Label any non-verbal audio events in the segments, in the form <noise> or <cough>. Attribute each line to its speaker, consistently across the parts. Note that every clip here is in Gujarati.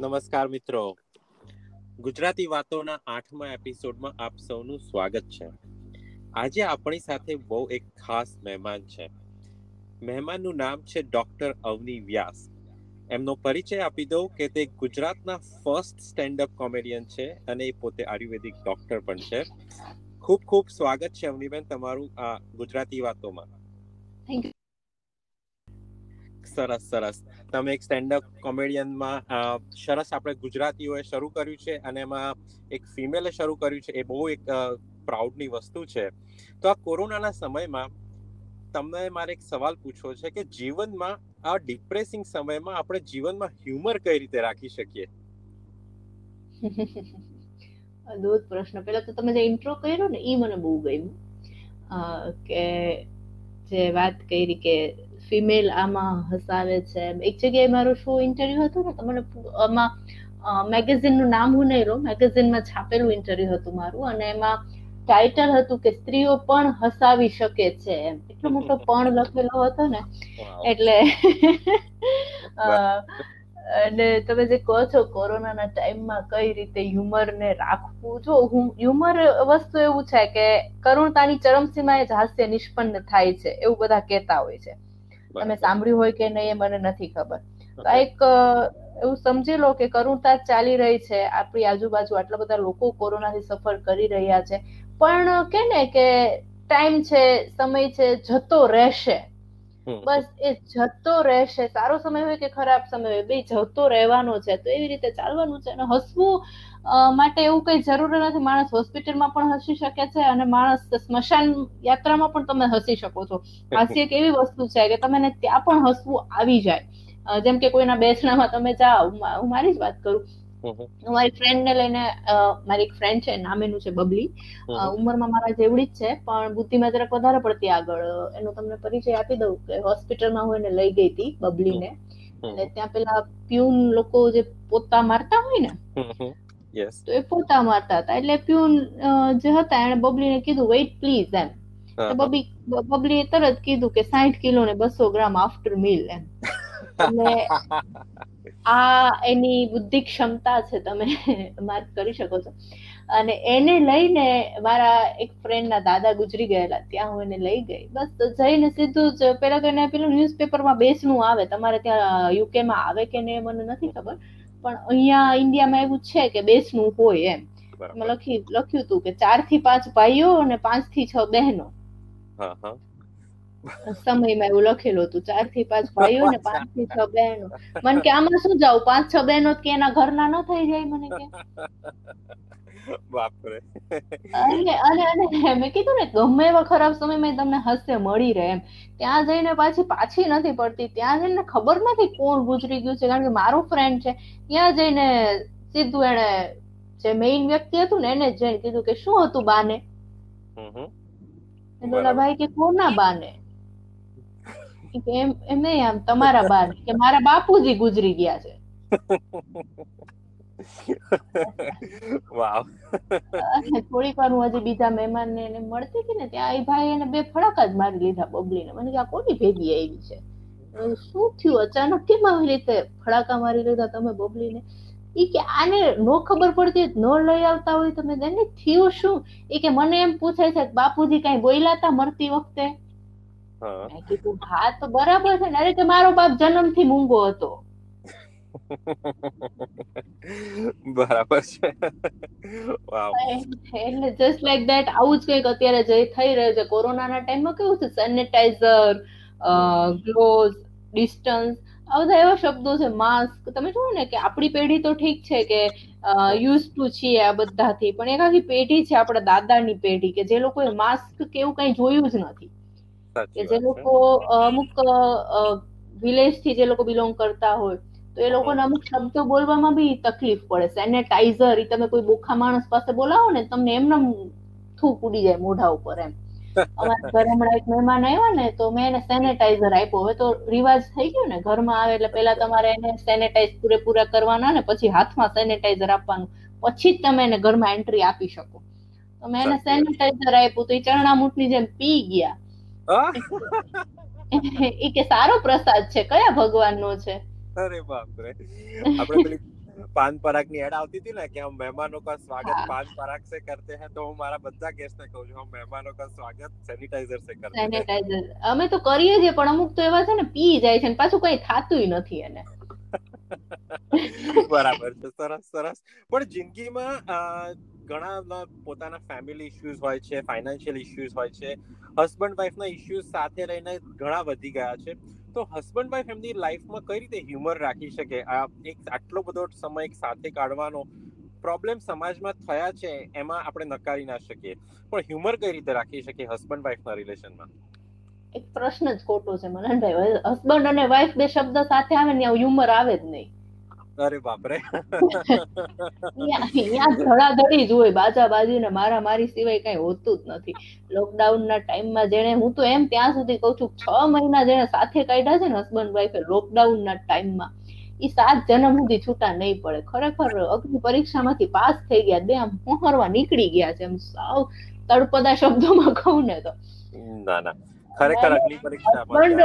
Speaker 1: નમસ્કાર મિત્રો. ગુજરાતી વાતોના આઠમા એપિસોડમાં આપ સૌનું સ્વાગત છે. આજે આપણી સાથે બહુ એક ખાસ મહેમાન છે. મહેમાનનું નામ છે ડોક્ટર અવની વ્યાસ. એમનો પરિચય આપી દઉં કે તે ગુજરાતના ફર્સ્ટ સ્ટેન્ડ અપ કોમેડિયન છે અને એ પોતે આયુર્વેદિક ડોક્ટર પણ છે. ખૂબ ખૂબ સ્વાગત છે અવનીબેન તમારું આ ગુજરાતી વાતોમાં. સરસ સરસ. તમે એક સ્ટેન્ડઅપ કોમેડિયનમાં સરસ આપણે ગુજરાતીઓએ શરૂ કર્યું છે અને એમાં એક ફિમેલે શરૂ કર્યું છે. એ બહુ એક પ્રાઉડની વસ્તુ છે. તો આ કોરોનાના સમયમાં તમને મારે એક સવાલ પૂછવો છે કે જીવનમાં આ ડિપ્રેસિંગ સમયમાં આપણે જીવનમાં હ્યુમર કઈ રીતે રાખી શકીએ?
Speaker 2: અદ્ભુત પ્રશ્ન. પહેલા તો તમે જે ઇન્ટ્રો કર્યો ને એ મને બહુ ગમ્યું. કે જે વાત કરી કે ફિમેલ આમાં હસાવે છે. એક જગ્યાએ મારો શો ઇન્ટરવ્યુ હતો ને તો મને આમાં મેગેઝિનનું નામ હું નહીં રહું મેગેઝિનમાં છાપેલું ઇન્ટરવ્યુ હતું મારું અને એમાં ટાઇટલ હતું કે સ્ત્રીઓ પણ હસાવી શકે છે એમ. એટલો મોટો પણ લખેલો હતો ને એટલે અને તમે જે કહો છો કોરોનાના ટાઈમમાં કઈ રીતે હ્યુમરને રાખવું જો હ્યુમર વસ્તુ એવું છે કે કરુણતાની ચરમસીમાએ જ હાસ્ય નિષ્પન્ન થાય છે એવું બધા કહેતા હોય છે. તમે સાંભળ્યું હોય કે નહીં એ મને નથી ખબર. તો એક એવું સમજી લો કે કરુણતા ચાલી રહી છે. આપણી આજુબાજુ આટલા બધા લોકો કોરોનાથી સફર કરી રહ્યા છે. પણ કે ને કે ટાઈમ છે સમય છે જતો રહેશે. બસ એ જતો રહેશે. સારો સમય હોય કે ખરાબ સમય હોય બે જતો રહેવાનો છે. તો એવી રીતે ચાલવાનું છે અને હસવું માટે એવું કઈ જરૂર નથી. માણસ હોસ્પિટલમાં પણ હસી શકે છે અને માણસ સ્મશાન યાત્રામાં પણ તમે હસી શકો છો. હાસ્ય એક એવી વસ્તુ છે કે તમને ત્યાં પણ હસવું આવી જાય. જેમ કે કોઈના બેસણામાં તમે જાઓ હું મારી જ વાત કરું. હું મારી ફ્રેન્ડ ને લઈને મારી એક ફ્રેન્ડ છે નામેનું છે બબલી. ઉંમરમાં મારા જેવડી જ છે પણ બુદ્ધિમાં જરાક વધારે પડતી આગળ. એનો તમને પરિચય આપી દઉં કે હોસ્પિટલમાં હું એને લઈ ગઈ હતી બબલીને. અને ત્યાં પેલા પ્યુન લોકો જે પોતા મારતા હોય ને તો એ પોતા મારતા હતા. એટલે પ્યુન જે હતા એને બબલીને કીધું વેઇટ પ્લીઝ એમ. બબલી બબલીએ તરત કીધું કે સાઠ કિલો ને બસો ગ્રામ આફ્ટર મીલ એમ. <laughs> આ એની બુદ્ધિ ક્ષમતા છે તમે માર્ક કરી શકો છો. અને એને લઈને મારા એક ફ્રેન્ડ ના દાદા ગુજરી ગયેલા. ત્યાં હું એને લઈ ગઈ. બસ જઈને સીધું જ પેલા તો એને પેલું ન્યૂઝપેપરમાં બેસનું આવે. તમારે ત્યાં યુકે માં આવે કે નહીં મને નથી ખબર. પણ અહીંયા ઇન્ડિયામાં એવું છે કે બેસનું હોય એમ. લખી લખ્યું હતું કે ચારથી પાંચ ભાઈઓ અને પાંચથી છ બહેનો. સમયમાં એવું લખેલું હતું ચારથી પાંચ <laughs> ભાઈઓ ને પાંચથી છ બહેનો. મને કે આમાં શું જાવ? પાંચ છ બહેનો કે એના ઘરના ન થઈ જાય? મને કે. <laughs>
Speaker 1: બાપરે.
Speaker 2: અને અને અને મેં કીધું ને ગમે એવા ખરાબ સમયમાં તમને હસ્તે મળી રહે એમ. ત્યાં જઈને પાછી પાછી નથી પડતી. ત્યાં જઈને ખબર નથી કોણ ગુજરી ગયું છે કારણ કે મારો ફ્રેન્ડ છે ત્યાં જઈને સીધું એને જે મેઇન વ્યક્તિ હતું ને એને જઈને કીધું કે શું હતું બાને? એટલે ભાઈ કે કોના બાને? એમ એમ નહીં આમ તમારા બા કે મારા બાપુજી ગુજરી ગયા છે. થોડીક વાર હું હજી બીજા મહેમાન ને એને મળતી હતી ને ત્યાં એ ભાઈ એને બે ફડાકા જ મારી લીધા બબલીને. મને કે આ કોની ભેગી આવી છે? શું થયું? અચાનક કેમ આવી રીતે ફડાકા મારી લીધા તમે બબલી ને ઈ કે આને નો ખબર પડતી ન લઈ આવતા હોય તમે એને થયું શું? એ કે મને એમ પૂછે છે કે બાપુજી કઈ બોલ્યા હતા મરતી વખતે? મેં કીધું હા તો બરાબર છે. અરે કે મારો બાપ જન્મથી મૂંગો હતો. <laughs>
Speaker 1: બરાબર છે.
Speaker 2: એટલે જસ્ટ લાઈક ધેટ આવું જ કંઈક અત્યારે જે થઈ રહ્યું છે. કોરોનાના ટાઈમમાં કેવું છે? સેનિટાઈઝર ગ્લોવ્સ ડિસ્ટન્સ આ બધા એવા શબ્દો છે. માસ્ક તમે જુઓ ને કે આપણી પેઢી તો ઠીક છે કે યુઝ ટુ છીએ આ બધાથી. પણ એક આખી પેઢી છે આપણા દાદાની પેઢી કે જે લોકોએ માસ્ક કે એવું કઈ જોયું જ નથી. કે જે લોકો અમુક વિલેજથી જે લોકો બિલોંગ કરતા હોય તો એ લોકોને અમુક શબ્દો બોલવામાં બી તકલીફ પડે. સેનેટાઈઝર એ તમે કોઈ બોખા માણસ પાસે બોલાવો ને તમને એમને થૂક ઉડી જાય મોઢા ઉપર એમ. અમારા <laughs> ઘરે હમણાં એક મહેમાન આવ્યા ને તો મેં એને સેનેટાઈઝર આપ્યો. હવે તો રિવાજ થઈ ગયો ને ઘરમાં આવે એટલે પેલા તમારે એને સેનેટાઈઝ પૂરેપૂરા કરવાના ને પછી હાથમાં સેનેટાઈઝર આપવાનું. પછી જ તમે એને ઘરમાં એન્ટ્રી આપી શકો. તો મેં એને સેનેટાઈઝર આપ્યું તો એ ચરણામૂઠની જેમ પી ગયા. <laughs> ઈ કે સારો પ્રસાદ છે. કયા ભગવાનનો છે?
Speaker 1: અરે બાપ રે. આપણે પેલી પાન પરાગની એડ આવતી હતી ને કે હમ મહેમાનો કા સ્વાગત પાન પરાગ સે કરતે હે તો હું મારા બધા ગેસ્ટ ને કહું છું હમ મહેમાનો કા સ્વાગત સેનિટાઈઝર સે કરતે
Speaker 2: સેનિટાઈઝર અમે તો કરીએ છીએ પણ અમુક તો એવા છે ને પી જાય છે ને પાછું કઈ થાતું નથી એને. <laughs>
Speaker 1: બરાબર છે, સરસ સરસ. પણ જિંદગીમાં ઘણા પોતાના ફેમિલી ઇશ્યુઝ હોય છે ફાઇનાન્શિયલ ઇશ્યુઝ હોય છે હસબન્ડ વાઈફના ઇશ્યુઝ સાથે રહીને ઘણા વધી ગયા છે. તો હસબન્ડ વાઈફ એમની લાઈફમાં કઈ રીતે હ્યુમર રાખી શકે? આ એક આટલો બધો સમય એક સાથે કાઢવાનો પ્રોબ્લેમ સમાજમાં થયા છે, એમાં આપણે નકારી ના શકીએ. પણ હ્યુમર કઈ રીતે રાખી શકીએ હસબન્ડ વાઈફના રિલેશનમાં
Speaker 2: એક પ્રશ્ન જ ખોટો છે મનનભાઈ. હસબન્ડ અને વાઈફ બે શબ્દ સાથે આવે ને ત્યાં હ્યુમર આવે જ નહીં.
Speaker 1: અરે બાપરે.
Speaker 2: અહીંયા ધડાધડી જ હોય બાજા બાજી ને મારા મારી સિવાય કઈ હોતું જ નથી. લોકડાઉન ના ટાઈમમાં જેને હું તો એમ ત્યાં સુધી કઉ છું છ મહિના જેને સાથે કાઢ્યા છે ને હસબન્ડ વાઈફે લોકડાઉન ના ટાઈમમાં એ સાત જન્મ સુધી છૂટા નહીં પડે. ખરેખર અગ્નિ પરીક્ષામાંથી પાસ થઈ ગયા બે આમ મોહરવા નીકળી ગયા છે એમ સાવ તળપદા શબ્દોમાં કહું ને તો.
Speaker 1: ના ના. ખરેખર અગ્નિ
Speaker 2: પરીક્ષા પણ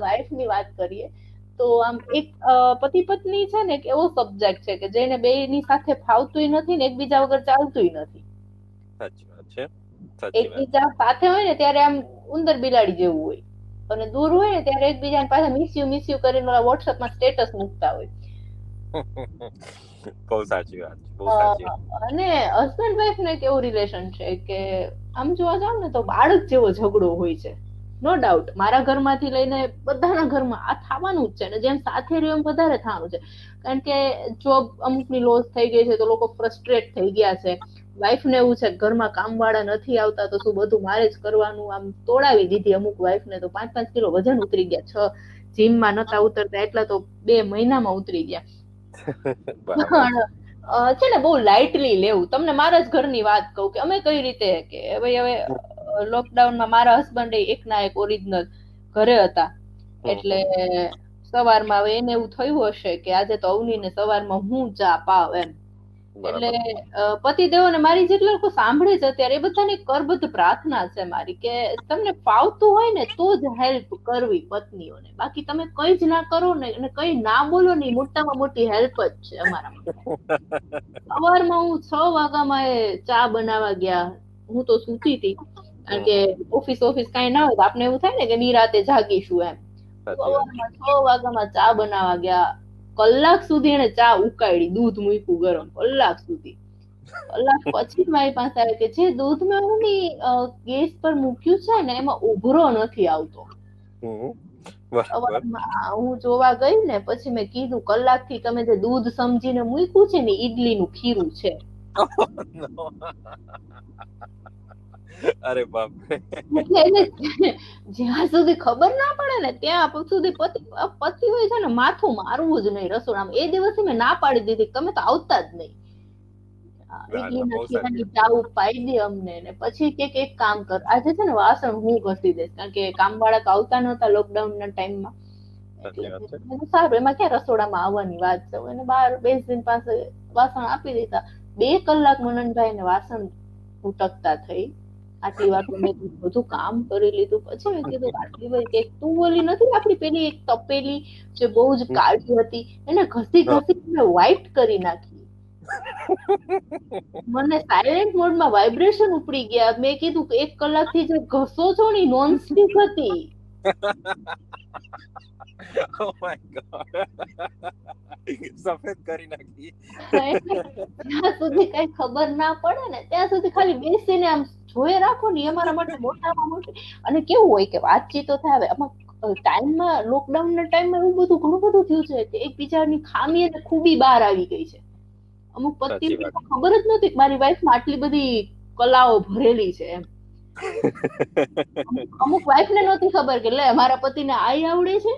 Speaker 2: વાઈફની વાત કરીએ તો આમ એક પતિ પત્ની છે ને એક એવો સબ્જેક્ટ છે કે જેને બે ની સાથે ફાવતુંય નથી ને એકબીજા વગર ચાલતું નથી.
Speaker 1: સાચી વાત છે.
Speaker 2: એકબીજા સાથે હોય ને ત્યારે આમ ઉંદર બિલાડી જેવું હોય. અને દૂર હોય ને ત્યારે એકબીજાને પાછા મિસયુ મિસયુ કરીને ઓલા WhatsApp માં સ્ટેટસ મૂકતા હોય. <laughs>
Speaker 1: બહુ સાચી વાત બહુ સાચી
Speaker 2: અને હસબન્ડ વાઈફનું એક એવું રિલેશન છે કે આમ જોવા જાવ ને તો બાળક જેવો ઝઘડો હોય છે. નો ડાઉટ મારા ઘરમાંથી લઈને બધાના ઘરમાં આ થવાનું જ છે ને જેમ સાથે રહ્યો એમ વધારે થવાનું છે. કારણ કે જોબ અમુકની લોસ થઈ ગઈ છે તો લોકો ફ્રસ્ટ્રેટ થઈ ગયા છે. વાઈફ ને એવું છે ઘરમાં કામવાળા નથી આવતા તો શું બધું મારે જ કરવાનું? આમ તોડાવી દીધી અમુક વાઈફ ને તો પાંચ પાંચ કિલો વજન ઉતરી ગયા. છ જીમમાં નતા ઉતરતા એટલા તો બે મહિનામાં ઉતરી ગયા. <laughs> <laughs> છે ને, બહુ લાઇટલી લેવું. તમને મારા જ ઘરની વાત કહું કે અમે કઈ રીતે કે ભાઈ હવે લોકડાઉનમાં મારા હસબન્ડ એકના એક ઓરિજિનલ ઘરે હતા. એટલે સવારમાં હવે એને એવું થયું હશે કે આજે તો અવનીને સવારમાં હું ચા પાવ એમ. એટલે
Speaker 1: પતિ
Speaker 2: દેવો ને મારી જેટલા લોકો સાંભળે છે અત્યારે એ બધાની કરબદ્ધ પ્રાર્થના છે મારી કે તમને ફાવતું હોય ને તો જ હેલ્પ કરવી પત્નીઓને. બાકી તમે કઈ જ ના કરો ને અને કઈ ના બોલો ને મોટામાં મોટી હેલ્પ જ છે અમારા સવારમાં હું છ વાગ્યામાં એ ચા બનાવવા ગયા. હું તો સૂતી હતી કારણ કે ઓફિસ ઓફિસ કઈ ના હોય તો આપણે એવું થાય ને કે નિરાતે જાગીશું એમ. સવારમાં છ વાગ્યામાં ચા બનાવવા ગયા. કલાક સુધી એને ચા ઉકાળી દૂધ મૂક્યું ગરમ કલાક સુધી. કલાક પછી મારી પાસે આવે કે જે દૂધ મેં હું ગેસ પર મૂક્યું છે ને એમાં ઉભરો નથી આવતો. હું જોવા ગઈ ને પછી મેં કીધું કલાકથી તમે જે દૂધ સમજીને મૂક્યું છે ને ઈડલી નું ખીરું છે. <laughs>
Speaker 1: અરે બાપ
Speaker 2: એટલે એને જ્યાં સુધી ખબર ના પડે ને ત્યાં સુધી પતિ પતિ હોય છે ને માથું મારવું જ નહીં રસોડામાં. એ દિવસે મેં ના પાડી દીધી તમે તો આવતા જ નહીં. અમને ને. પછી કે એક કામ કર આજે છે ને વાસણ હું ઘસી દઈશ કારણ કે કામવાળા તો આવતા નહોતા લોકડાઉન ના ટાઈમમાં.
Speaker 1: માં વાત છે.
Speaker 2: મેં કીધું સારું એમાં ક્યાં રસોડામાં આવવાની વાત છે? એને બહાર દિન પાસે વાસણ આપી દીધા. બે કલાક મનનભાઈ ને વાસણ ઉટકતા થઈ. આટલી વાર મેં બધું કામ કરી લીધું. પછી મેં કીધું આટલી વાર કે તું ઓલી નથી આપણી પેલી એક તપેલી જે બહુ જ કાળી હતી? એને ઘસી ઘસી મેં વ્હાઈટ કરી નાખી. <laughs> મને સાયલેન્ટ મોડમાં વાઇબ્રેશન ઉપડી ગયા. મેં કીધું એક કલાકથી જે ઘસો છો ને નોન સ્ટીક હતી. <laughs>
Speaker 1: Oh my God. <laughs> સફેદ કરી નાખી.
Speaker 2: જ્યાં સુધી કઈ ખબર ના પડે ને. ત્યાં સુધી ખાલી બેસીને આમ જોઈ રાખો ને અમારા માટે મોટામાં મોટી. અને કેવું હોય કે વાતચીતો થાય આમાં ટાઈમમાં લોકડાઉન ના ટાઈમમાં એવું બધું ઘણું બધું થયું છે કે એકબીજાની ખામી અને ખૂબી બહાર આવી ગઈ છે. અમુક પતિ ખબર જ નહોતી કે મારી વાઈફમાં આટલી બધી કલાઓ ભરેલી છે એમ. <laughs> અમુક- વાઈફ ને નહોતી ખબર કે લે મારા પતિને આઈ આવડે છે.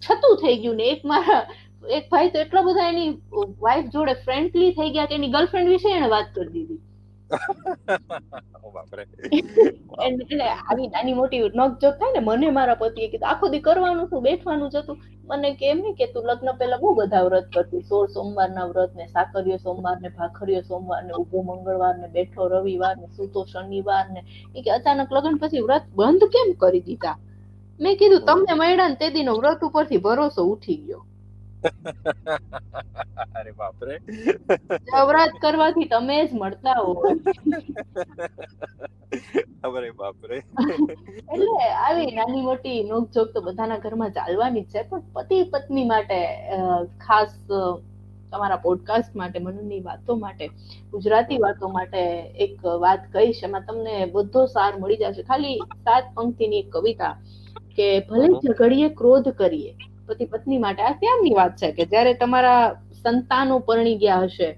Speaker 2: છતું થઈ ગયું ને એક મારા એક ભાઈ તો એટલા બધા એની વાઈફ જોડે ફ્રેન્ડલી થઈ ગયા કે એની ગર્લફ્રેન્ડ વિશે એને વાત કરી દીધી. <laughs> <laughs> એટલે આવી નાની મોટી નોકઝોક થાય ને, મને મારા પતિએ કીધું, આખો દી કરવાનું શું બેઠવાનું જ હતું. મને કેમ નહીં કે, તું લગ્ન પહેલા બહુ બધા વ્રત કરતી, સોળ સોમવારના વ્રત ને સાકરિયો સોમવાર ને ભાખરિયો સોમવાર ને ઊભો મંગળવાર ને બેઠો રવિવાર ને સૂતો શનિવાર ને. કે અચાનક લગ્ન પછી વ્રત બંધ કેમ કરી દીધા? મેં કીધું, તમને મળ્યા ને તે દીનો વ્રત ઉપરથી ભરોસો ઉઠી ગયો. <laughs>
Speaker 1: અરે બાપરે.
Speaker 2: વ્રત કરવાથી તમે જ મળતા હો.
Speaker 1: અરે બાપરે.
Speaker 2: એટલે આવી નાની મોટી નોકઝોક તો બધાના ઘરમાં ચાલવાની જ છે પણ પતિ પત્ની માટે ખાસ તમારા પોડકાસ્ટ માટે મનની વાતો માટે ગુજરાતી વાતો માટે એક વાત કહીશ એમાં તમને બધો સાર મળી જશે. ખાલી સાત પંક્તિની એક કવિતા કે ભલે ઝઘડીએ ક્રોધ કરીએ પતિ પત્ની માટે. આ ત્યારની વાત છે કે જ્યારે તમારા સંતાનો પરણી ગયા હશે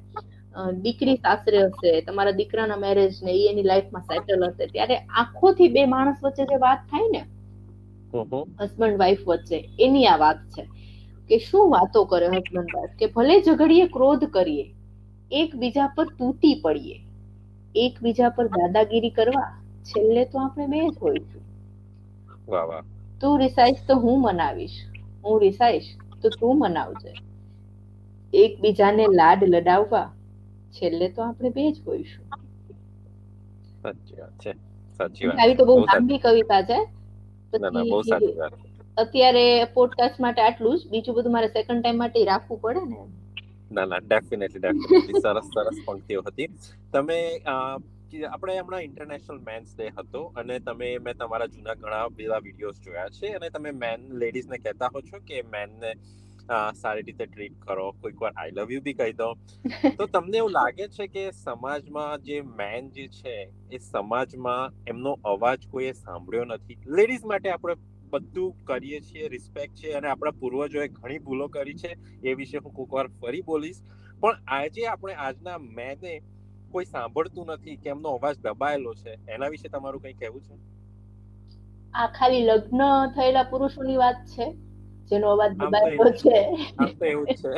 Speaker 2: દીકરી સાસરે હશે તમારા દીકરાના મેરેજ ને એ એની લાઈફમાં સેટલ હશે ત્યારે આંખોથી બે માણસ વચ્ચે જે વાત થાય ને. હસબન્ડ વાઈફ વચ્ચે એની આ વાત છે કે શું વાતો કરે હસબન્ડ વાઈફ કે ભલે ઝઘડીએ ક્રોધ કરીએ એકબીજા પર તૂટી પડીએ એકબીજા પર દાદાગીરી કરવા છેલ્લે તો આપણે બે જ હોઈશું.
Speaker 1: વાહ વાહ.
Speaker 2: તું રિસાઈશ તો હું મનાવીશ. હું રિસાઈશ તો તું મનાવજે. એકબીજાને લાડ લડાવવા છેલ્લે તો આપણે બે જ હોઈશું. આવી તો બહુ લાંબી કવિતા છે. અત્યારે પોડકાસ્ટ માટે આટલું જ. બીજું બધું મારે સેકન્ડ ટાઈમ માટે રાખવું પડે ને?
Speaker 1: ના ના ડેફિનેટલી ડેફિનેટલી સરસ સરસ પંક્તિઓ હતી. તમે આપણે હમણાં ઇન્ટરનેશનલ મેન્સ ડે હતો અને તમે મેં તમારા જૂના ઘણા બધા વિડીયોઝ જોયા છે અને તમે મેન લેડીઝને કહેતા હો છો કે મેનને સારી રીતે ટ્રીટ કરો કોઈક વાર આઈ લવ યુ બી કહી દો. તો <laughs> તમને એવું લાગે છે કે સમાજમાં જે મેન જે છે એ સમાજમાં એમનો અવાજ કોઈએ સાંભળ્યો નથી? લેડીઝ માટે આપણે બધું કરીએ છીએ રિસ્પેક્ટ છે અને આપણા પૂર્વજોએ ઘણી ભૂલો કરી છે એ વિશે હું કોઈક વાર ફરી બોલીશ. પણ આજે આપણે આજના મેને કોઈ સાંભળતું નથી કે એમનો અવાજ દબાયેલો છે એના વિશે તમારું કંઈ કહેવું છે?
Speaker 2: આ ખાલી લગ્ન થયેલા પુરુષોની વાત છે જેનો અવાજ દબાયેલો છે.
Speaker 1: આમ તો એવું છે.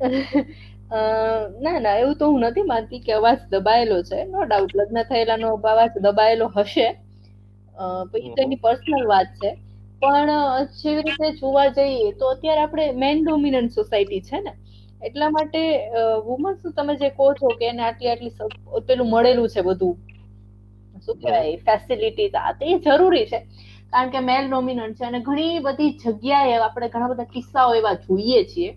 Speaker 1: <laughs>
Speaker 2: ના ના એવું તો હું નથી માનતી કે અવાજ દબાયેલો છે. નો ડાઉટ લગ્ન થયેલાનો અવાજ દબાયેલો હશે. પછી તો એની પર્સનલ વાત છે. પણ જેવી રીતે જોવા જઈએ તો અત્યારે આપણે મેન ડોમિનન્ટ સોસાયટી છે ને? એટલા માટે વુમન્સ તમે જે કહો છો કે એને આટલી આટલી પેલું મળેલું છે બધું શું કહેવાય ફેસિલિટી આ તે જરૂરી છે. કારણ કે મેલ ડોમિનન્ટ છે અને ઘણી બધી જગ્યાએ આપણે ઘણા બધા કિસ્સાઓ એવા જોઈએ છીએ.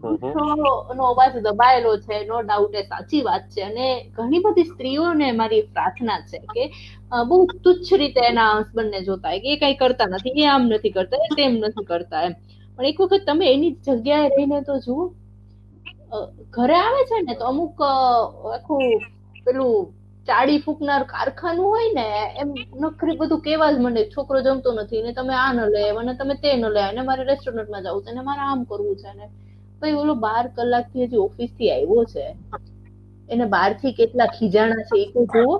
Speaker 2: પુરુષોનો અવાજ દબાયેલો છે નો ડાઉટ એ સાચી વાત છે. અને ઘણી બધી સ્ત્રીઓને મારી પ્રાર્થના છે કે બહુ તુચ્છ રીતે એના હસબન્ડને જોતા હોય કે એ કઈ કરતા નથી એ આમ નથી કરતા એ તેમ નથી કરતા એમ. પણ એક વખત તમે એની જગ્યાએ રહીને તો જુઓ. ઘરે આવે છે ને તો અમુક આખું પેલું ચાડી ફૂંકનાર કારખાનું હોય ને, એમ નખરી બધું કેવા જ મને છોકરો જમતો નથી ને તમે આ ન લે અને તમે તે ન લે અને મારે રેસ્ટોરન્ટમાં જવું છે ને મારે આમ કરવું છે ને ભાઈ ઓલો બાર કલાકથી હજી ઓફિસથી આવ્યો છે. એને બારથી કેટલા ખીજાણા છે એ તો જુઓ.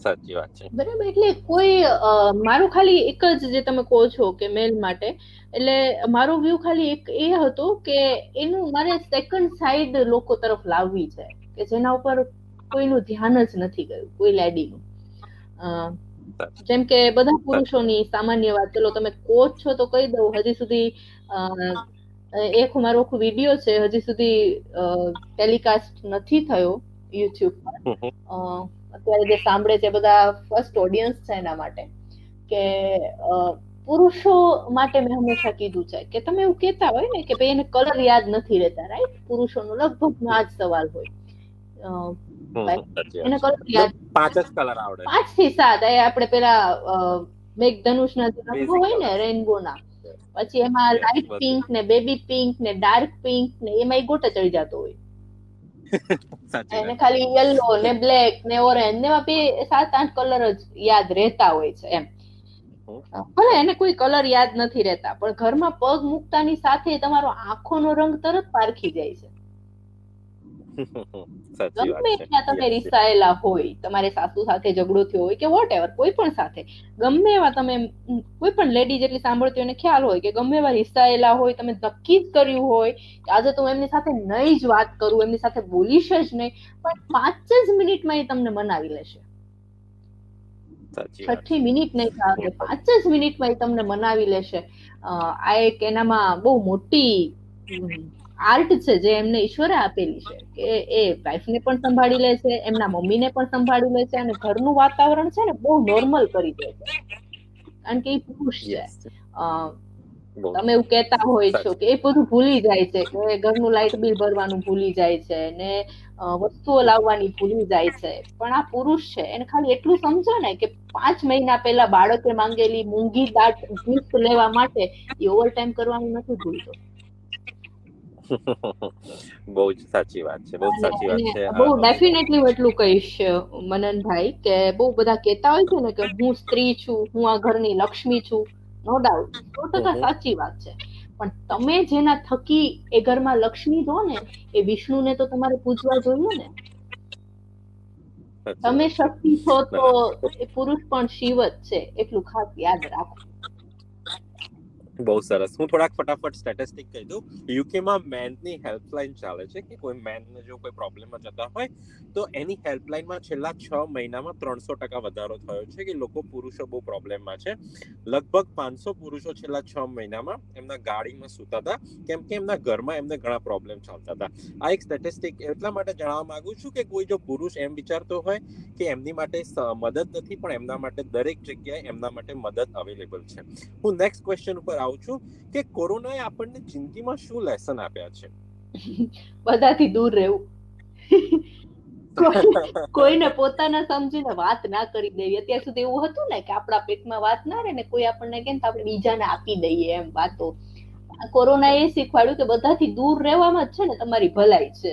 Speaker 1: સાચી વાત છે.
Speaker 2: બરાબર એટલે કોઈ મારું ખાલી એક જ જે તમે કહો છો કે મેલ માટે એટલે મારો વ્યૂ ખાલી એક એ હતો કે એનું મારે સેકન્ડ સાઈડ લોકો તરફ લાવવી છે કે જેના ઉપર કોઈનું ધ્યાન જ નથી ગયું કોઈ લેડીનું. જેમ કે બધા પુરુષોની સામાન્ય વાત ચલો તમે કોચ છો તો કહી દઉં હજી સુધી એક મારો વીડિયો છે હજી સુધી ટેલિકાસ્ટ નથી થયો યુટ્યુબ પર. અત્યારે જે સાંભળે છે બધા ફર્સ્ટ ઓડિયન્સ છે એના માટે. કે પુરુષો માટે મેં હંમેશા કીધું છે કે તમે એવું કહેતા હોય ને કે ભાઈ એને કલર યાદ નથી રહેતા રાઈટ પુરુષોનો લગભગ આ જ સવાલ હોય. એને કલર યાદ
Speaker 1: પાંચ જ કલર આવડે.
Speaker 2: પાંચથી સાત એ આપણે પેલા મેઘધનુષના જે રંગો હોય ને
Speaker 1: રેનબોના
Speaker 2: રેનબો ના પછી એમાં
Speaker 1: લાઈટ
Speaker 2: લાઇટ પિંક ને બેબી પિંક ને ડાર્ક પિંક ને એમાં ગોટા ચડી જતો હોય. એને ખાલી યલો ને બ્લેક ને ઓરેન્જ ને બે સાત આઠ કલર જ યાદ રહેતા હોય છે એમ. ભલે એને કોઈ કલર યાદ નથી રહેતા પણ ઘરમાં પગ મૂકતાની સાથે તમારો આંખોનો રંગ તરત પારખી જાય છે. ગમે ત્યાં તમે
Speaker 1: yes.
Speaker 2: હોય તમારે સાસુ સાથે ઝઘડો થયો હોય કે વોટ એવર કોઈ પણ સાથે ગમે એવા તમે કોઈ પણ લેડી જેટલી સાંભળતી હોય એને ખ્યાલ હોય કે ગમે એવા રિસાયેલા હોય તમે નક્કી જ કર્યું હોય કે આજે તો હું એમની સાથે નહીં જ વાત કરું એમની સાથે બોલીશ જ નહીં પણ પાંચ જ મિનિટમાં એ તમને મનાવી લેશે. છઠ્ઠી મિનિટ નહીં થાય પાંચ જ મિનિટમાં એ તમને મનાવી લેશે. આ એક એનામાં બહુ મોટી આર્ટ છે જે એમને ઈશ્વરે આપેલી છે કે એ વાઈફને પણ સંભાળી લે છે એમના મમ્મીને પણ સંભાળી લે છે અને ઘરનું વાતાવરણ છે ને બહુ નોર્મલ કરી દે છે. કારણ કે એ પુરુષ છે. તમે એવું કહેતા હોય છો કે એ બધું ભૂલી જાય છે કે ઘરનું લાઇટ બિલ ભરવાનું ભૂલી જાય છે ને વસ્તુઓ લાવવાની ભૂલી જાય છે. પણ આ પુરુષ છે એને ખાલી એટલું સમજો ને કે પાંચ મહિના પહેલા બાળકે માંગેલી મૂંગી દાટ ગિફ્ટ લેવા માટે એ ઓવર ટાઈમ કરવાનું નથી ભૂલતો. <laughs>
Speaker 1: બહુ જ સાચી વાત છે બહુ સાચી વાત છે.
Speaker 2: બહુ ડેફિનેટલી હું એટલું કહીશ મનનભાઈ કે બહુ બધા કહેતા હોય છે ને કે હું સ્ત્રી છું હું આ ઘરની લક્ષ્મી છું નો ડાઉટ સો ટકા સાચી વાત છે. પણ તમે જેના થકી એ ઘરમાં લક્ષ્મી જો ને એ વિષ્ણુને તો તમારે પૂજવા જોઈએ ને. તમે શક્તિ છો તો એ પુરુષ પણ શિવ જ છે એટલું ખાસ યાદ રાખો.
Speaker 1: બહુ સરસ. હું થોડાક ફટાફટ સ્ટેટિસ્ટિક કહી દઉં. યુકેમાં મેનની હેલ્પલાઇન ચાલે છે કે કોઈ મેનને જો કોઈ પ્રોબ્લેમમાં જતા હોય, તો એની હેલ્પલાઇનમાં છેલ્લા છ મહિનામાં ત્રણસો ટકા વધારો થયો છે કે લોકો પુરુષો બહુ પ્રોબ્લેમમાં છે. લગભગ પાંચસો પુરુષો છેલ્લા છ મહિનામાં એમના ગાડીમાં સૂતા હતા, કેમ કે એમના ઘરમાં એમને ઘણા પ્રોબ્લેમ ચાલતા હતા. આ એક સ્ટેટિસ્ટિક એટલા માટે જણાવવા માંગુ છું કે કોઈ જો પુરુષ એમ વિચારતો હોય કે એમની માટે મદદ નથી, પણ એમના માટે દરેક જગ્યાએ એમના માટે મદદ અવેલેબલ છે. હું નેક્સ્ટ ક્વેશ્ચન ઉપર આવું છું કે કોરોનાએ આપણને જિંદગીમાં શું લેસન આપ્યા છે? <laughs>
Speaker 2: બધાથી દૂર રહેવું. <laughs> કોઈને પોતાના સમજીને વાત ના કરી દેવી. અત્યાર સુધી એવું હતું ને કે આપણા પેટમાં વાત ના રહે ને કોઈ આપણને કેમ આપણે બીજાને આપી દઈએ એમ વાતો. કોરોના એ શીખવાડ્યું કે બધાથી દૂર રહેવામાં જ છે ને તમારી ભલાઈ છે.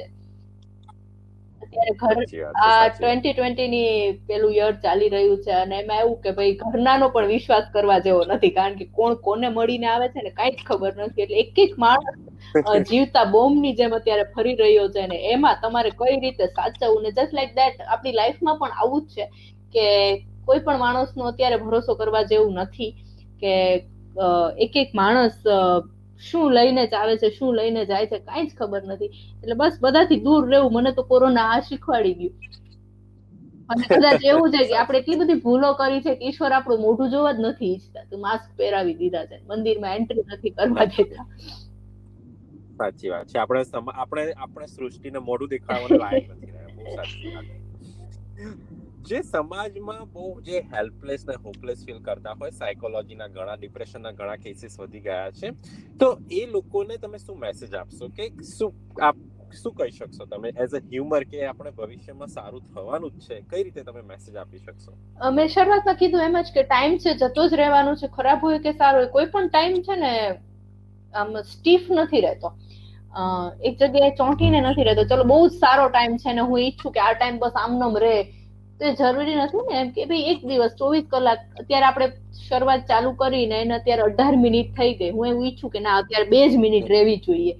Speaker 2: અત્યારે ઘર આ ટ્વેન્ટી ટ્વેન્ટી ની પેલું યર ચાલી રહ્યું છે અને એમાં એવું કે ભાઈ ઘરનાનો પણ વિશ્વાસ કરવા જેવો નથી કારણ કે કોણ કોને મળીને આવે છે ને કઈ જ ખબર નથી. એટલે એક એક માણસ <laughs> જીવતા બોમ્બની જેમ અત્યારે ફરી રહ્યો છે ને એમાં તમારે કઈ રીતે સાચવવું ને જસ્ટ લાઈક દેટ આપણી લાઈફમાં પણ આવું જ છે કે કોઈ પણ માણસનો અત્યારે ભરોસો કરવા જેવું નથી કે એક એક માણસ શું લઈને જ આવે છે, શું લઈને જાય છે, કઈ જ ખબર નથી. એટલે બસ બધાથી દૂર રહેવું, મને તો કોરોના આ શીખવાડી ગયું. અને કદાચ એવું છે કે આપણે એટલી બધી ભૂલો કરી છે કે ઈશ્વર આપણું મોઢું જોવા જ નથી ઈચ્છતા, તો માસ્ક પહેરાવી દીધા છે, મંદિરમાં એન્ટ્રી નથી કરવા દેતા.
Speaker 1: સાચી વાત છે, આપણે આપણે આપણે સૃષ્ટિને મોઢું દેખાડવાનું લાયક નથી રહ્યા, બહુ સાચી વાત જે સમાજમાં બહુ જે હેલ્પલેસ ને હોપલેસ ફીલ કરતા હોય સાયકોલોજીના ઘણા ડિપ્રેશનના ઘણા કેસીસ વધી ગયા છે. તો એ લોકોને તમે શું મેસેજ આપશો? કે શું આપ શું કહી શકશો તમે? એઝ અ હ્યુમર કે આપણે ભવિષ્યમાં સારું થવાનું જ છે? કઈ રીતે તમે મેસેજ આપી શકશો?
Speaker 2: અમે શરૂઆતમાં કીધું એમ જ કે ટાઈમ છે, જતો જ રહેવાનું છે, ખરાબ હોય કે સારો હોય, કોઈ પણ ટાઈમ છે ને, આમ સ્ટીફ નથી રહેતો. એક જગ્યાએ ચોંટીને નથી રહેતો. ચલો, બહુ જ સારો ટાઈમ છે ને હું ઈચ્છું કે આ ટાઈમ બસ આમનમ રહે. તો એ જરૂરી નથી ને, એમ કે ભાઈ એક દિવસ, ચોવીસ કલાક, અત્યારે આપણે શરૂઆત ચાલુ કરીને એને અત્યારે અઢાર મિનિટ થઈ ગઈ. હું એવું ઈચ્છું કે ના, અત્યારે બે જ મિનિટ રહેવી જોઈએ.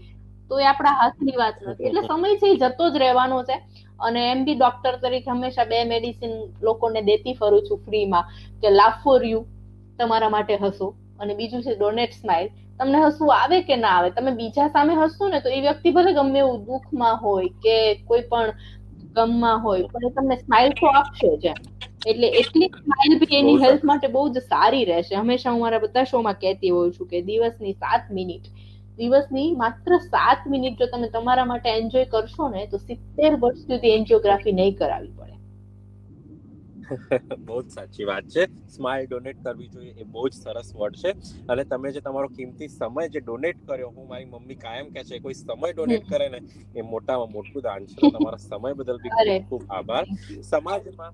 Speaker 2: તો એ આપણા હાથની વાત નથી. એટલે સમય છે, એ જતો જ રહેવાનો છે. અને એમ બી ડોક્ટર તરીકે હંમેશા બે મેડિસિન લોકોને દેતી ફરું છું ફ્રીમાં કે લાફ ફોર યુ તમારા માટે હસો. અને બીજું છે ડોનેટ સ્માઇલ તમને હસવું આવે કે ના આવે? તમે બીજા સામે હસશો ને, તો એ વ્યક્તિ ભલે ગમે એવું દુઃખમાં હોય કે કોઈ પણ ગમમાં હોય પણ એ તમને સ્માઇલ તો આપશે જ એટલે એટલી સ્માઇલ બી એની હેલ્થ માટે બહુ જ સારી રહેશે. હંમેશા હું મારા બધા શોમાં કહેતી હોઉં છું કે દિવસની સાત મિનિટ દિવસની માત્ર સાત મિનિટ જો તમે તમારા માટે એન્જોય કરશો ને તો સિત્તેર વર્ષ સુધી એન્જિયોગ્રાફી નહીં કરાવી પડે.
Speaker 1: બહુ જ સાચી વાત છે. સ્માઇલ ડોનેટ કરવી જોઈએ એ બહુ જ સરસ વર્ડ છે. અને તમે જે તમારો કિંમતી સમય જે ડોનેટ કર્યો હું મારી મમ્મી કાયમ કહે છે કોઈ સમય ડોનેટ કરે ને એ મોટામાં મોટું દાન છે. તમારા સમય બદલ બી ખૂબ ખૂબ આભાર. સમાજમાં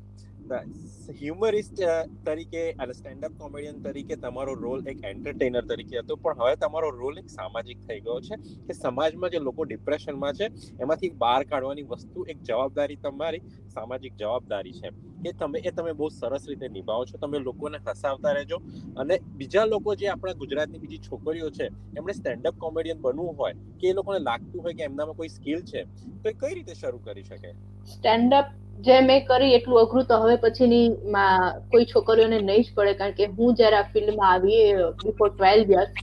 Speaker 1: હ્યુમરિસ્ટ તરીકે અને સ્ટેન્ડઅપ કોમેડિયન તરીકે તમારો રોલ એક એન્ટરટેનર તરીકે હતો. પણ હવે તમારો રોલ એક સામાજિક થઈ ગયો છે કે સમાજમાં જે લોકો ડિપ્રેશનમાં છે, એમાંથી બહાર કાઢવાની વસ્તુ એક જવાબદારી તમારી સામાજિક જવાબદારી છે. એ તમે એ તમે બહુ સરસ રીતે નિભાવો છો. તમે લોકોને હસાવતા રહેજો. અને બીજા લોકો જે આપણા ગુજરાતની બીજી છોકરીઓ છે, એમણે સ્ટેન્ડઅપ કોમેડિયન બનવું હોય, કે એ લોકોને લાગતું હોય કે એમનામાં કોઈ સ્કિલ છે, તો એ કઈ રીતે શરૂ કરી શકે?
Speaker 2: સ્ટેન્ડઅપ જે મેં કરી એટલું અઘરું તો હવે પછીની કોઈ છોકરીઓને નહીં જ પડે, કારણ કે હું જયારે આ ફિલ્ડમાં આવી બિફોર ટ્વેલ્વ યર્સ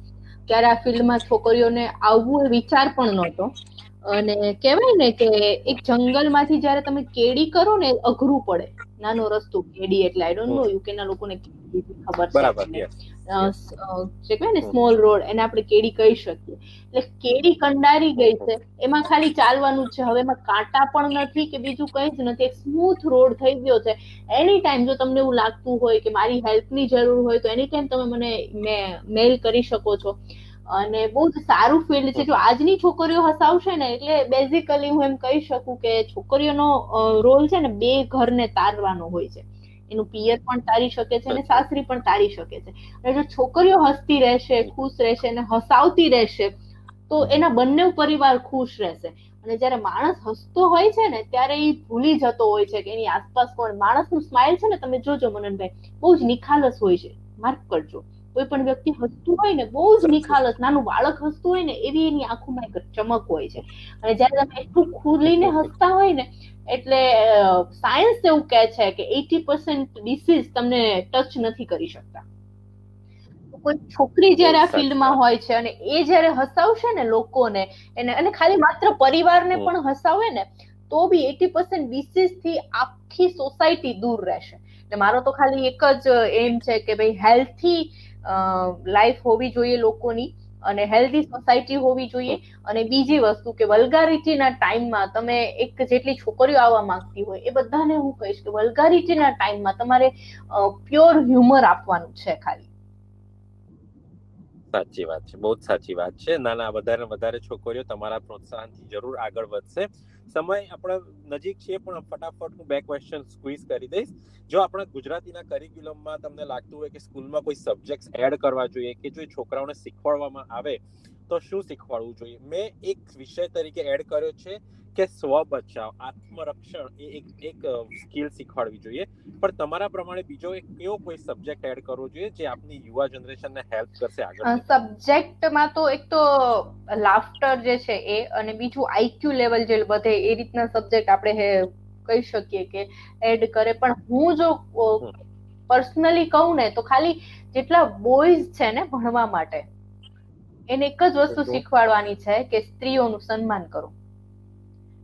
Speaker 2: ત્યારે આ ફિલ્ડમાં છોકરીઓને આવવું એ વિચાર પણ નહોતો. અને કહેવાય ને કે એક જંગલમાંથી જ્યારે તમે કેડી કરો ને અઘરું પડે. નાનો રસ્તો કેડી એટલે આઈ ડોન્ટ નો યુકે ના લોકોને ખબર છે. જે કહેવાય ને સ્મોલ રોડ એને આપણે કેડી કહી શકીએ. એટલે કેડી કંડારી ગઈ છે. એમાં ખાલી ચાલવાનું છે. હવે એમાં કાંટા પણ નથી કે બીજું કંઈ જ નથી. એક સ્મૂથ રોડ થઈ ગયો છે. એની ટાઈમ જો તમને એવું લાગતું હોય કે મારી હેલ્પની જરૂર હોય તો એની ટાઈમ તમે મને મેલ કરી શકો છો. અને બહુ જ સારું ફિલ્ડ છે. જો આજની છોકરીઓ હસાવશે ને એટલે બેઝિકલી હું એમ કહી શકું કે છોકરીઓનો રોલ છે ને બે ઘરને તારવાનો હોય છે. એનું પિયર પણ તારી શકે છે અને સાસરી પણ તારી શકે છે. અને જો છોકરીઓ હસતી રહેશે ખુશ રહેશે અને હસાવતી રહેશે તો એના બંને પરિવાર ખુશ રહેશે. અને જ્યારે માણસ હસતો હોય છે ને ત્યારે એ ભૂલી જતો હોય છે કે એની આસપાસ કોણ માણસનું સ્માઇલ છે ને તમે જોજો મનનભાઈ બહુ જ નિખાલસ હોય છે. માર્ક કરજો. કોઈ પણ વ્યક્તિ હસતું હોય ને બહુ જ નિખાલસ નાનું બાળક હસતું હોય ને એવી એની આંખોમાં એક ચમક હોય છે. અને જ્યારે તમે એટલું ખુલીને હસતા હોય ને એટલે સાયન્સ એવું કહે છે કે એટી પર્સન્ટ ડિસીઝ તમને ટચ નથી કરી શકતા. કોઈ છોકરી જયારે આ ફિલ્ડમાં હોય છે અને એ જ્યારે હસાવશે ને લોકોને એને અને ખાલી માત્ર પરિવારને પણ હસાવે ને તો બી એટી પર્સન્ટ ડિસીઝથી આખી સોસાયટી દૂર રહેશે. એટલે મારો તો ખાલી એક જ એમ છે કે ભાઈ હેલ્થી લાઈફ હોવી જોઈએ લોકોની. અને હેલ્ધી સોસાયટી હોવી જોઈએ અને બીજી વસ્તુ કે વલ્ગારિટીના ટાઈમમાં તમે એક જેટલી છોકરીઓ આવવા માંગતી હોય એ બધાને હું કહીશ કે વલ્ગારિટીના ટાઈમમાં તમારે પ્યોર હ્યુમર આપવાનું છે ખાલી.
Speaker 1: સાચી વાત છે. બહુ સાચી વાત છે. નાના, વધારે વધારે છોકરીઓ તમારા પ્રોત્સાહનથી જરૂર આગળ વધશે. સમય આપણા નજીક છે પણ ફટાફટ હું બે ક્વેશ્ચન સ્ક્વીઝ કરી દઈશ. જો આપણા ગુજરાતીના કરિક્યુલમમાં તમને લાગતું હોય કે સ્કૂલમાં કોઈ સબ્જેક્ટ એડ કરવા જોઈએ કે જો છોકરાઓને શીખવાડવામાં આવે, તો શું શીખવાડવું જોઈએ? મેં એક વિષય તરીકે એડ કર્યો છે કે સ્વ બચાવ આત્મરક્ષણ એ એક એક સ્કિલ શીખવાડવી જોઈએ. પણ તમારા પ્રમાણે બીજો એક કયો કોઈ સબ્જેક્ટ એડ કરવો જોઈએ જે આપની યુવા જનરેશનને હેલ્પ કરશે આગળ
Speaker 2: સબ્જેક્ટમાં તો એક તો લાફ્ટર જે છે એ અને બીજું આઈક્યુ લેવલ જે બધે એ રીતના સબ્જેક્ટ આપણે કહી શકીએ કે એડ કરે. પણ હું જો પર્સનલી કહું ને તો ખાલી જેટલા બોયઝ છે ને ભણવા માટે એને એક જ વસ્તુ શીખવાડવાની છે કે સ્ત્રીઓનું સન્માન કરો.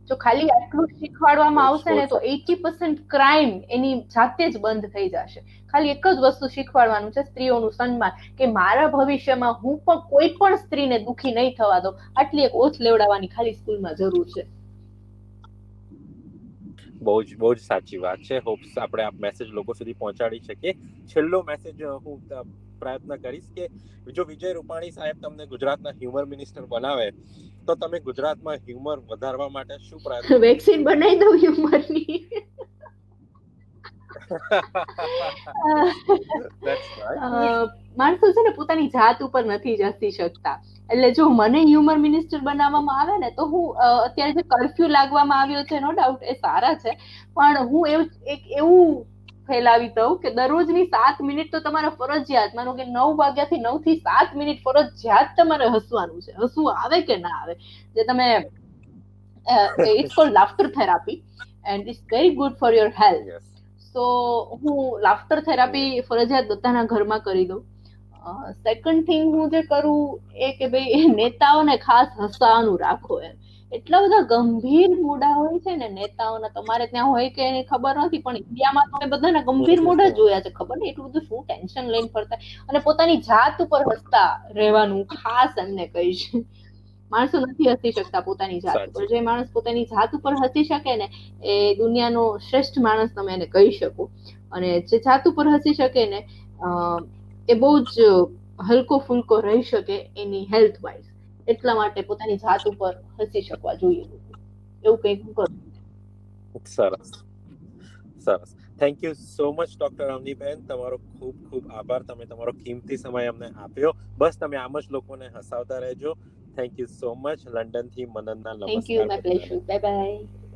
Speaker 2: જો ખાલી આટલું શીખવાડવામાં આવશે ને તો એટી પર્સન્ટ ક્રાઇમ એની જાતે જ બંધ થઈ જશે. ખાલી એક જ વસ્તુ શીખવાડવાનું છે સ્ત્રીઓનું સન્માન. કે મારા ભવિષ્યમાં હું પણ કોઈ પણ સ્ત્રીને દુખી નહીં થવા દો આટલી એક ઓથ લેવડાવવાની ખાલી સ્કૂલમાં જરૂર છે.
Speaker 1: બહુ જ બહુ જ સાચી વાત છે. હોપ્સ આપણે આ મેસેજ લોકો સુધી પહોંચાડી શકીએ. છેલ્લો મેસેજ હું પ્રયત્ન કરીશ કે જો વિજય રૂપાણી સાહેબ તમને ગુજરાતના હ્યુમર મિનિસ્ટર બનાવે તો તમે ગુજરાતમાં હ્યુમર વધારવા માટે શું પ્રયત્ન <laughs>
Speaker 2: વેક્સિન બનાવી દઉં હ્યુમરની માણસો છે ને પોતાની જાત ઉપર નથી જતી શકતા. એટલે જો મને હ્યુમર મિનિસ્ટર બનાવવામાં આવે ને તો હું અત્યારે જે કર્ફ્યુ લાગવામાં આવ્યો છે નો ડાઉટ એ સારા છે. પણ હું એવું એક એવું ફેલાવી દઉં કે દરરોજની સાત મિનિટ તો તમારે ફરજિયાત. માનો કે નવ વાગ્યાથી નવથી સાત મિનિટ ફરજિયાત તમારે હસવાનું છે. હસવું આવે કે ના આવે? જે તમે it's called laughter therapy and it's very good for your health so હું લાફ્ટર થેરાપી ફરજિયાત બધાના ઘરમાં કરી દઉં. સેકન્ડ થિંગ હું જે કરું એ કે ભાઈ નેતાઓને ખાસ હસવાનું રાખો એમ. એટલા બધા ગંભીર મોઢા હોય છે ને નેતાઓના તમારે ત્યાં હોય કે એની ખબર નથી પણ ઇન્ડિયામાં તમે બધાના ગંભીર મોઢા જોયા છે ખબર નહીં? એટલું બધું શું ટેન્શન લઈને ફરતા? અને પોતાની જાત ઉપર હસતા રહેવાનું ખાસ એમને કહીશ માણસો નથી હસી શકતા પોતાની જાત ઉપર. જે માણસ પોતાની જાત ઉપર હસી શકે ને એ દુનિયાનો શ્રેષ્ઠ માણસ તમે એને કહી શકો. અને જે જાત ઉપર હસી શકે ને એ બહુ જ હલકો ફુલકો રહી શકે એની હેલ્થ વાઇઝ એટલા માટે પોતાની જાત ઉપર હસી શકવા જોઈએ. એવું કંઈક કરું?
Speaker 1: સરસ. સરસ. Thank you so much doctor Avniben તમારો ખૂબ ખૂબ આભાર. તમે તમારો કિંમતી સમય અમને આપ્યો. બસ તમે આમ જ લોકોને હસાવતા રહેજો. થેન્ક યુ સો મચ લંડનથી મનનના
Speaker 2: thank you my pleasure bye bye